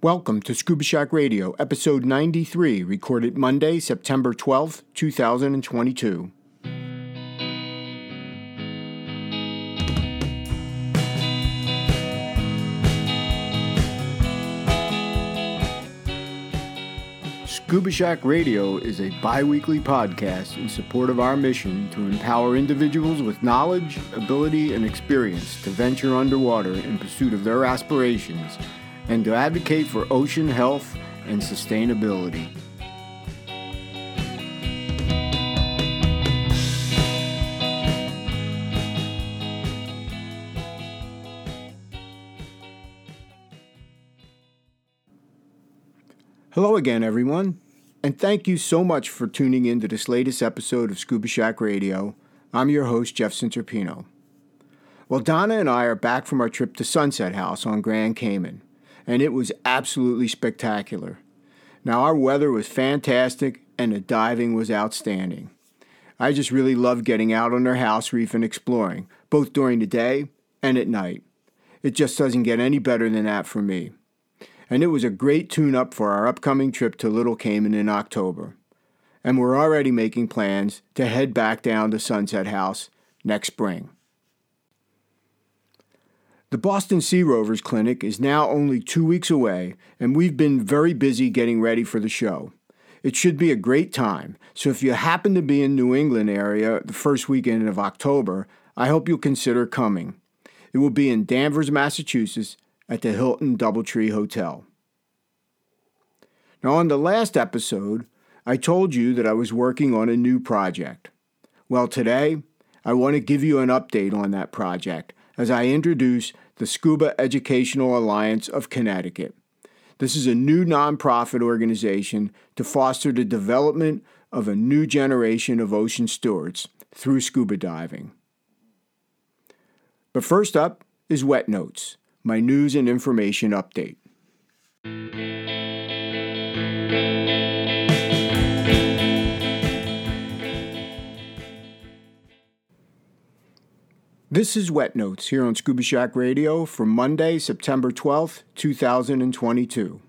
Welcome to Scuba Shack Radio, episode 93, recorded Monday, September 12th, 2022. Scuba Shack Radio is a bi weekly podcast in support of our mission to empower individuals with knowledge, ability, and experience to venture underwater in pursuit of their aspirations and to advocate for ocean health and sustainability. Hello again, everyone, and thank you so much for tuning in to this latest episode of Scuba Shack Radio. I'm your host, Jeff Cinterpino. Well, Donna and I are back from our trip to Sunset House on Grand Cayman and it was absolutely spectacular. Now, our weather was fantastic and the diving was outstanding. I just really loved getting out on our house reef and exploring, both during the day and at night. It just doesn't get any better than that for me. And it was a great tune up for our upcoming trip to Little Cayman in October. And we're already making plans to head back down to Sunset House next spring. The Boston Sea Rovers Clinic is now only two weeks away, and we've been very busy getting ready for the show. It should be a great time, so if you happen to be in New England area the first weekend of October, I hope you'll consider coming. It will be in Danvers, Massachusetts at the Hilton Doubletree Hotel. Now, on the last episode, I told you that I was working on a new project. Well, today, I want to give you an update on that project as I introduce the Scuba Educational Alliance of Connecticut. This is a new nonprofit organization to foster the development of a new generation of ocean stewards through scuba diving. But first up is Wet Notes, my news and information update. This is Wet Notes here on Scuba Shack Radio for Monday, September 12th, 2022.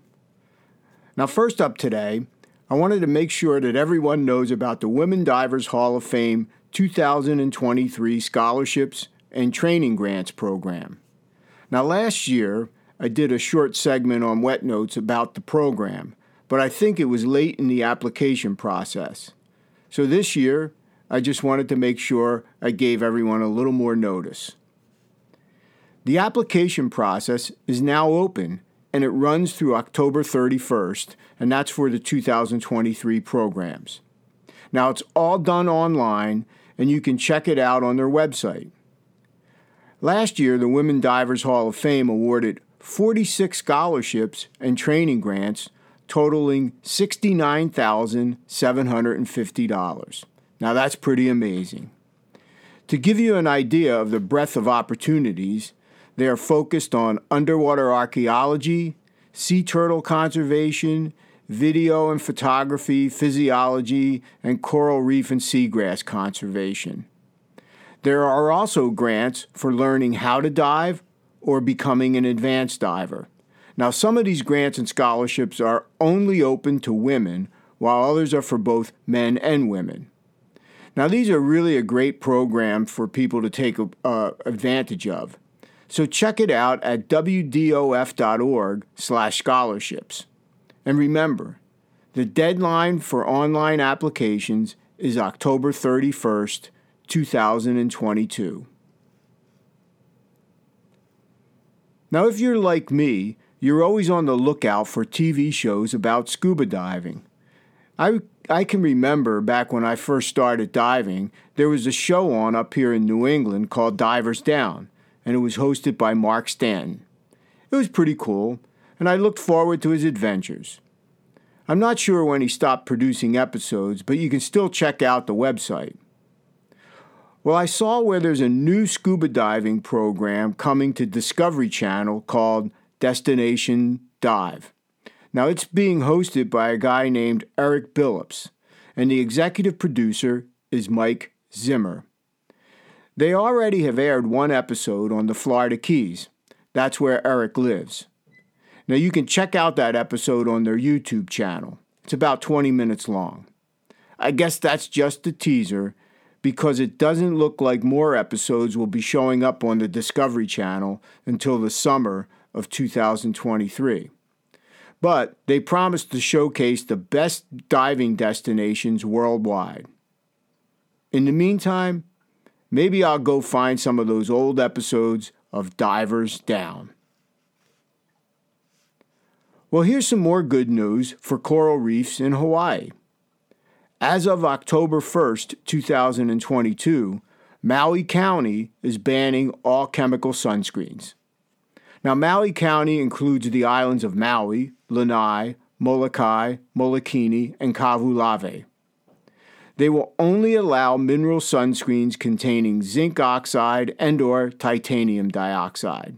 Now, first up today, I wanted to make sure that everyone knows about the Women Divers Hall of Fame 2023 Scholarships and Training Grants Program. Now, last year, I did a short segment on Wet Notes about the program, but I think it was late in the application process. So this year, I just wanted to make sure I gave everyone a little more notice. The application process is now open and it runs through October 31st, and that's for the 2023 programs. Now, it's all done online, and you can check it out on their website. Last year, the Women Divers Hall of Fame awarded 46 scholarships and training grants totaling $69,750. Now that's pretty amazing. To give you an idea of the breadth of opportunities, they are focused on underwater archaeology, sea turtle conservation, video and photography, physiology, and coral reef and seagrass conservation. There are also grants for learning how to dive or becoming an advanced diver. Now, some of these grants and scholarships are only open to women, while others are for both men and women. Now, these are really a great program for people to take uh, advantage of. So check it out at wdof.org slash scholarships. And remember, the deadline for online applications is October 31st, 2022. Now, if you're like me, you're always on the lookout for TV shows about scuba diving. I I can remember back when I first started diving, there was a show on up here in New England called Divers Down, and it was hosted by Mark Stanton. It was pretty cool, and I looked forward to his adventures. I'm not sure when he stopped producing episodes, but you can still check out the website. Well, I saw where there's a new scuba diving program coming to Discovery Channel called Destination Dive. Now, it's being hosted by a guy named Eric Billups, and the executive producer is Mike Zimmer. They already have aired one episode on the Florida Keys. That's where Eric lives. Now, you can check out that episode on their YouTube channel. It's about 20 minutes long. I guess that's just a teaser because it doesn't look like more episodes will be showing up on the Discovery Channel until the summer of 2023. But they promise to showcase the best diving destinations worldwide. In the meantime, maybe I'll go find some of those old episodes of Divers Down. Well, here's some more good news for coral reefs in Hawaii. As of October 1st, 2022, Maui County is banning all chemical sunscreens. Now, Maui County includes the islands of Maui, Lanai, Molokai, Molokini, and Kahoolawe. They will only allow mineral sunscreens containing zinc oxide and or titanium dioxide.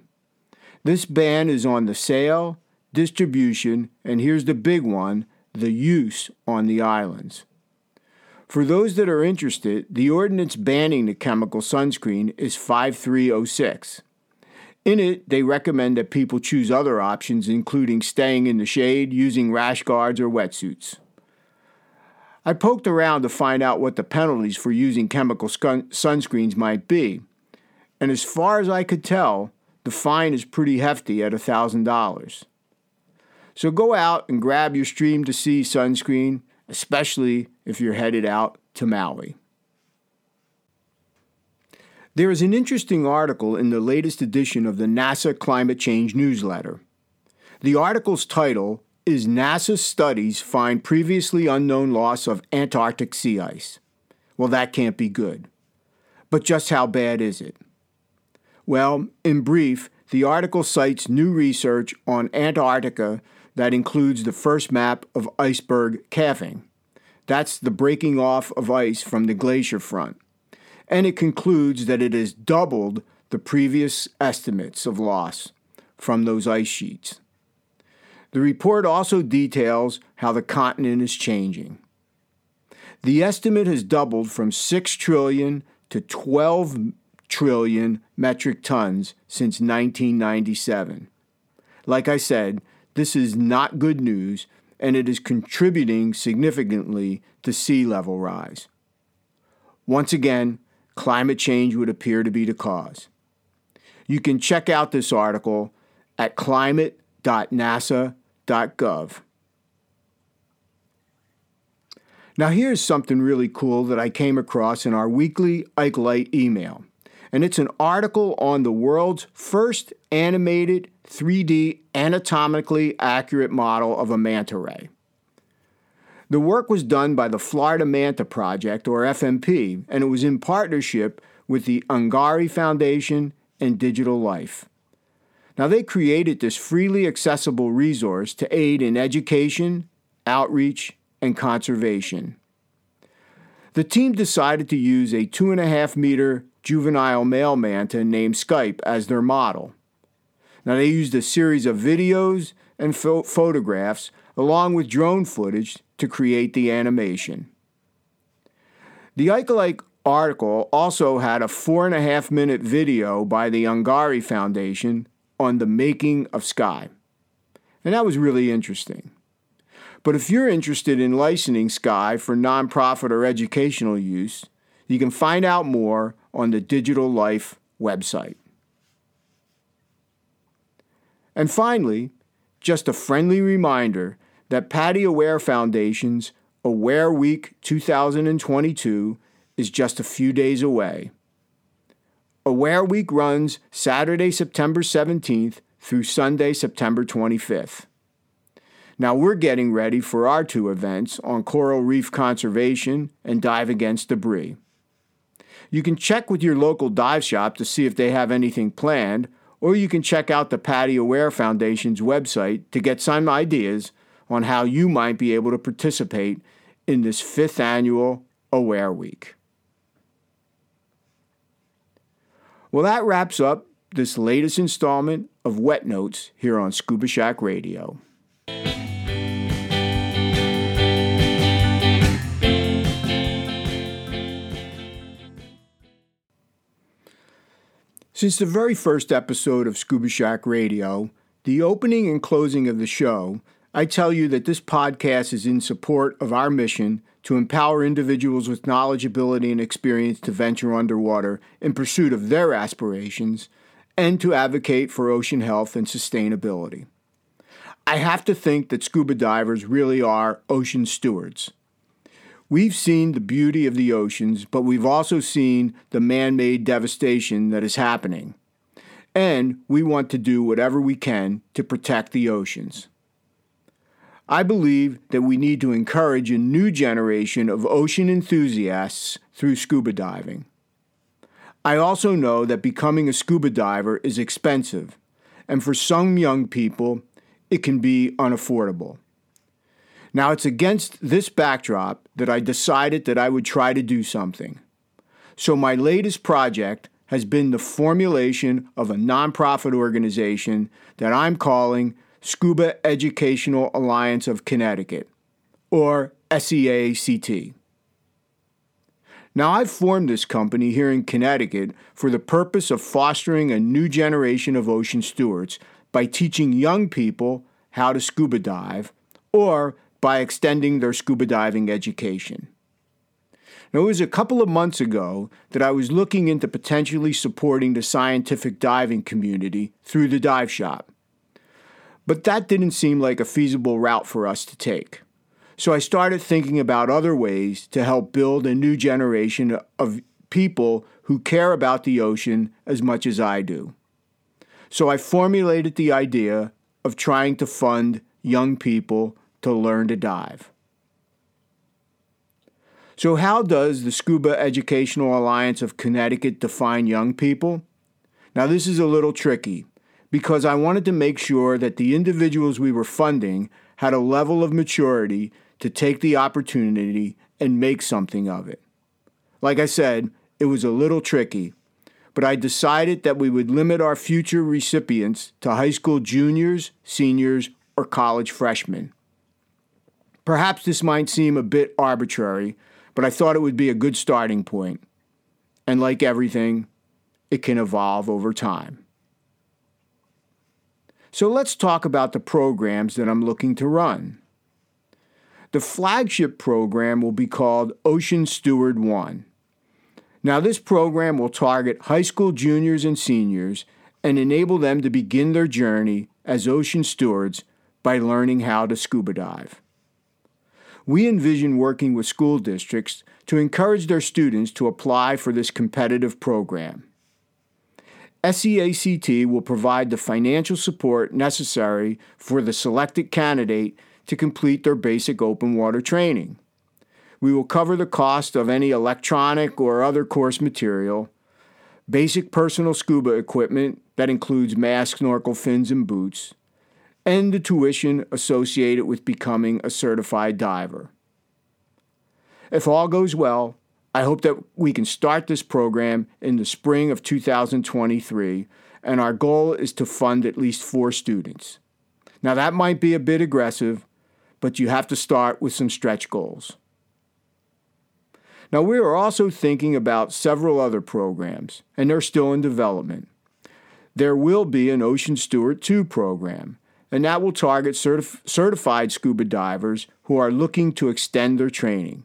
This ban is on the sale, distribution, and here's the big one the use on the islands. For those that are interested, the ordinance banning the chemical sunscreen is 5306. In it, they recommend that people choose other options, including staying in the shade, using rash guards, or wetsuits. I poked around to find out what the penalties for using chemical sunscreens might be, and as far as I could tell, the fine is pretty hefty at $1,000. So go out and grab your Stream2Sea sunscreen, especially if you're headed out to Maui. There is an interesting article in the latest edition of the NASA Climate Change newsletter. The article's title is NASA Studies Find Previously Unknown Loss of Antarctic Sea Ice. Well, that can't be good. But just how bad is it? Well, in brief, the article cites new research on Antarctica that includes the first map of iceberg calving. That's the breaking off of ice from the glacier front. And it concludes that it has doubled the previous estimates of loss from those ice sheets. The report also details how the continent is changing. The estimate has doubled from 6 trillion to 12 trillion metric tons since 1997. Like I said, this is not good news, and it is contributing significantly to sea level rise. Once again, climate change would appear to be the cause. You can check out this article at climate.nasa.gov. Now, here's something really cool that I came across in our weekly Ikelite email, and it's an article on the world's first animated 3D anatomically accurate model of a manta ray. The work was done by the Florida Manta Project, or FMP, and it was in partnership with the Angari Foundation and Digital Life. Now, they created this freely accessible resource to aid in education, outreach, and conservation. The team decided to use a two and a half meter juvenile male manta named Sky as their model. Now, they used a series of videos and pho- photographs along with drone footage to create the animation. The Ikelite article also had a four and a half minute video by the Angari Foundation on the making of Sky. And that was really interesting. But if you're interested in licensing Sky for nonprofit or educational use, you can find out more on the Digital Life website. And finally, just a friendly reminder that PADI Aware Foundation's Aware Week 2022 is just a few days away. Aware Week runs Saturday, September 17th through Sunday, September 25th. Now we're getting ready for our two events on coral reef conservation and dive against debris. You can check with your local dive shop to see if they have anything planned or you can check out the PADI Aware Foundation's website to get some ideas on how you might be able to participate in this fifth annual Aware Week. Well, that wraps up this latest installment of Wet Notes here on Scuba Shack Radio. Since the very first episode of Scuba Shack Radio, The opening and closing of the show, I tell you that this podcast is in support of our mission to empower individuals with knowledge, ability, and experience to venture underwater in pursuit of their aspirations and to advocate for ocean health and sustainability. I have to think that scuba divers really are ocean stewards. We've seen the beauty of the oceans, but we've also seen the man made devastation that is happening and we want to do whatever we can to protect the oceans. I believe that we need to encourage a new generation of ocean enthusiasts through scuba diving. I also know that becoming a scuba diver is expensive, and for some young people, it can be unaffordable. Now, it's against this backdrop that I decided that I would try to do something. So, my latest project has been the formulation of a nonprofit organization that I'm calling Scuba Educational Alliance of Connecticut, or SEACT. Now, I've formed this company here in Connecticut for the purpose of fostering a new generation of ocean stewards by teaching young people how to scuba dive or by extending their scuba diving education. Now, it was a couple of months ago that I was looking into potentially supporting the scientific diving community through the dive shop. But that didn't seem like a feasible route for us to take. So I started thinking about other ways to help build a new generation of people who care about the ocean as much as I do. So I formulated the idea of trying to fund young people to learn to dive. So, how does the Scuba Educational Alliance of Connecticut define young people? Now, this is a little tricky because I wanted to make sure that the individuals we were funding had a level of maturity to take the opportunity and make something of it. Like I said, it was a little tricky, but I decided that we would limit our future recipients to high school juniors, seniors, or college freshmen. Perhaps this might seem a bit arbitrary, but I thought it would be a good starting point. And like everything, it can evolve over time. So let's talk about the programs that I'm looking to run. The flagship program will be called Ocean Steward 1. Now, this program will target high school juniors and seniors and enable them to begin their journey as ocean stewards by learning how to scuba dive we envision working with school districts to encourage their students to apply for this competitive program. SEACT will provide the financial support necessary for the selected candidate to complete their basic open water training. We will cover the cost of any electronic or other course material, basic personal scuba equipment that includes mask, snorkel fins, and boots, and the tuition associated with becoming a certified diver. If all goes well, I hope that we can start this program in the spring of 2023, and our goal is to fund at least four students. Now, that might be a bit aggressive, but you have to start with some stretch goals. Now, we are also thinking about several other programs, and they're still in development. There will be an Ocean Steward 2 program, and that will target certif- certified scuba divers who are looking to extend their training.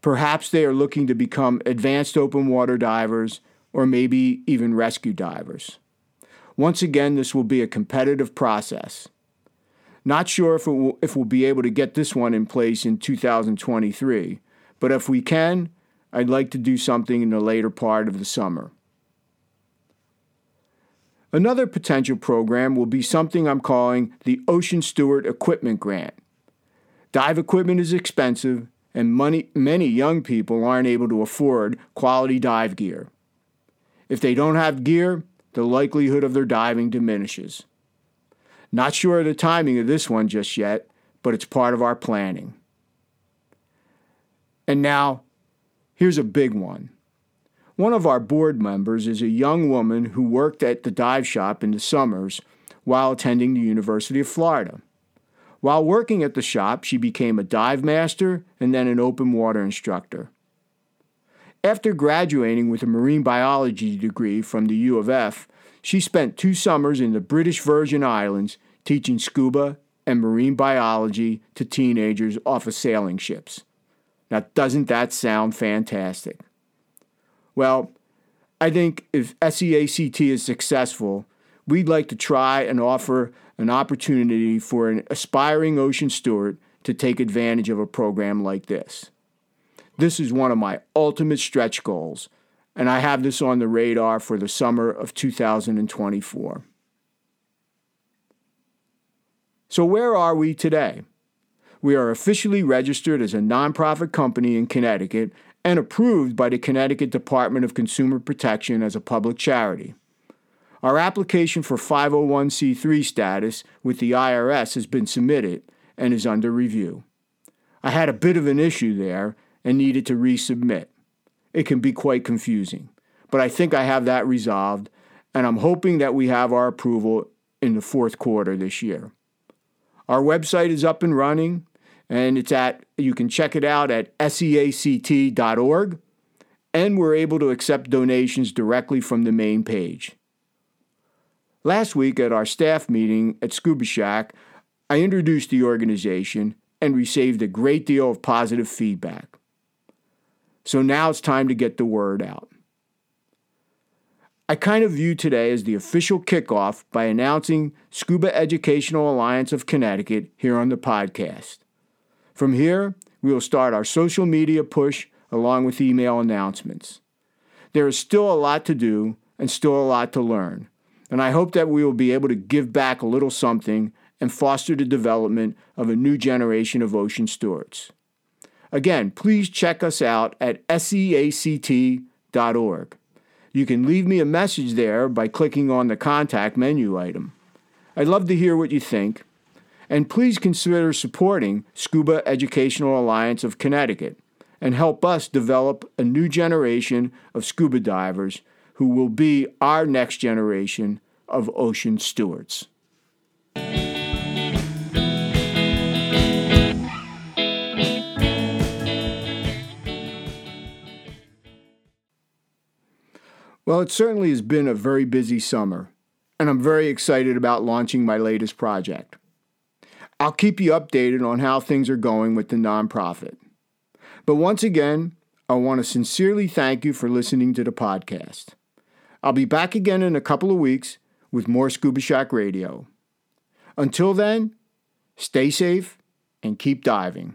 Perhaps they are looking to become advanced open water divers or maybe even rescue divers. Once again, this will be a competitive process. Not sure if, will, if we'll be able to get this one in place in 2023, but if we can, I'd like to do something in the later part of the summer. Another potential program will be something I'm calling the Ocean Steward Equipment Grant. Dive equipment is expensive, and money, many young people aren't able to afford quality dive gear. If they don't have gear, the likelihood of their diving diminishes. Not sure of the timing of this one just yet, but it's part of our planning. And now, here's a big one. One of our board members is a young woman who worked at the dive shop in the summers while attending the University of Florida. While working at the shop, she became a dive master and then an open water instructor. After graduating with a marine biology degree from the U of F, She spent two summers in the British Virgin Islands teaching scuba and marine biology to teenagers off of sailing ships. Now, doesn't that sound fantastic? Well, I think if SEACT is successful, we'd like to try and offer an opportunity for an aspiring ocean steward to take advantage of a program like this. This is one of my ultimate stretch goals, and I have this on the radar for the summer of 2024. So, where are we today? We are officially registered as a nonprofit company in Connecticut and approved by the Connecticut Department of Consumer Protection as a public charity. Our application for 501c3 status with the IRS has been submitted and is under review. I had a bit of an issue there and needed to resubmit. It can be quite confusing, but I think I have that resolved, and I'm hoping that we have our approval in the fourth quarter this year. Our website is up and running, and it's at you can check it out at seact.org, and we're able to accept donations directly from the main page. Last week at our staff meeting at Scuba Shack, I introduced the organization and received a great deal of positive feedback. So now it's time to get the word out. I kind of view today as the official kickoff by announcing Scuba Educational Alliance of Connecticut here on the podcast. From here, we will start our social media push along with email announcements. There is still a lot to do and still a lot to learn, and I hope that we will be able to give back a little something and foster the development of a new generation of ocean stewards. Again, please check us out at seact.org. You can leave me a message there by clicking on the contact menu item. I'd love to hear what you think. And please consider supporting Scuba Educational Alliance of Connecticut and help us develop a new generation of scuba divers who will be our next generation of ocean stewards. Well, it certainly has been a very busy summer, and I'm very excited about launching my latest project. I'll keep you updated on how things are going with the nonprofit. But once again, I want to sincerely thank you for listening to the podcast. I'll be back again in a couple of weeks with more Scuba Shack Radio. Until then, stay safe and keep diving.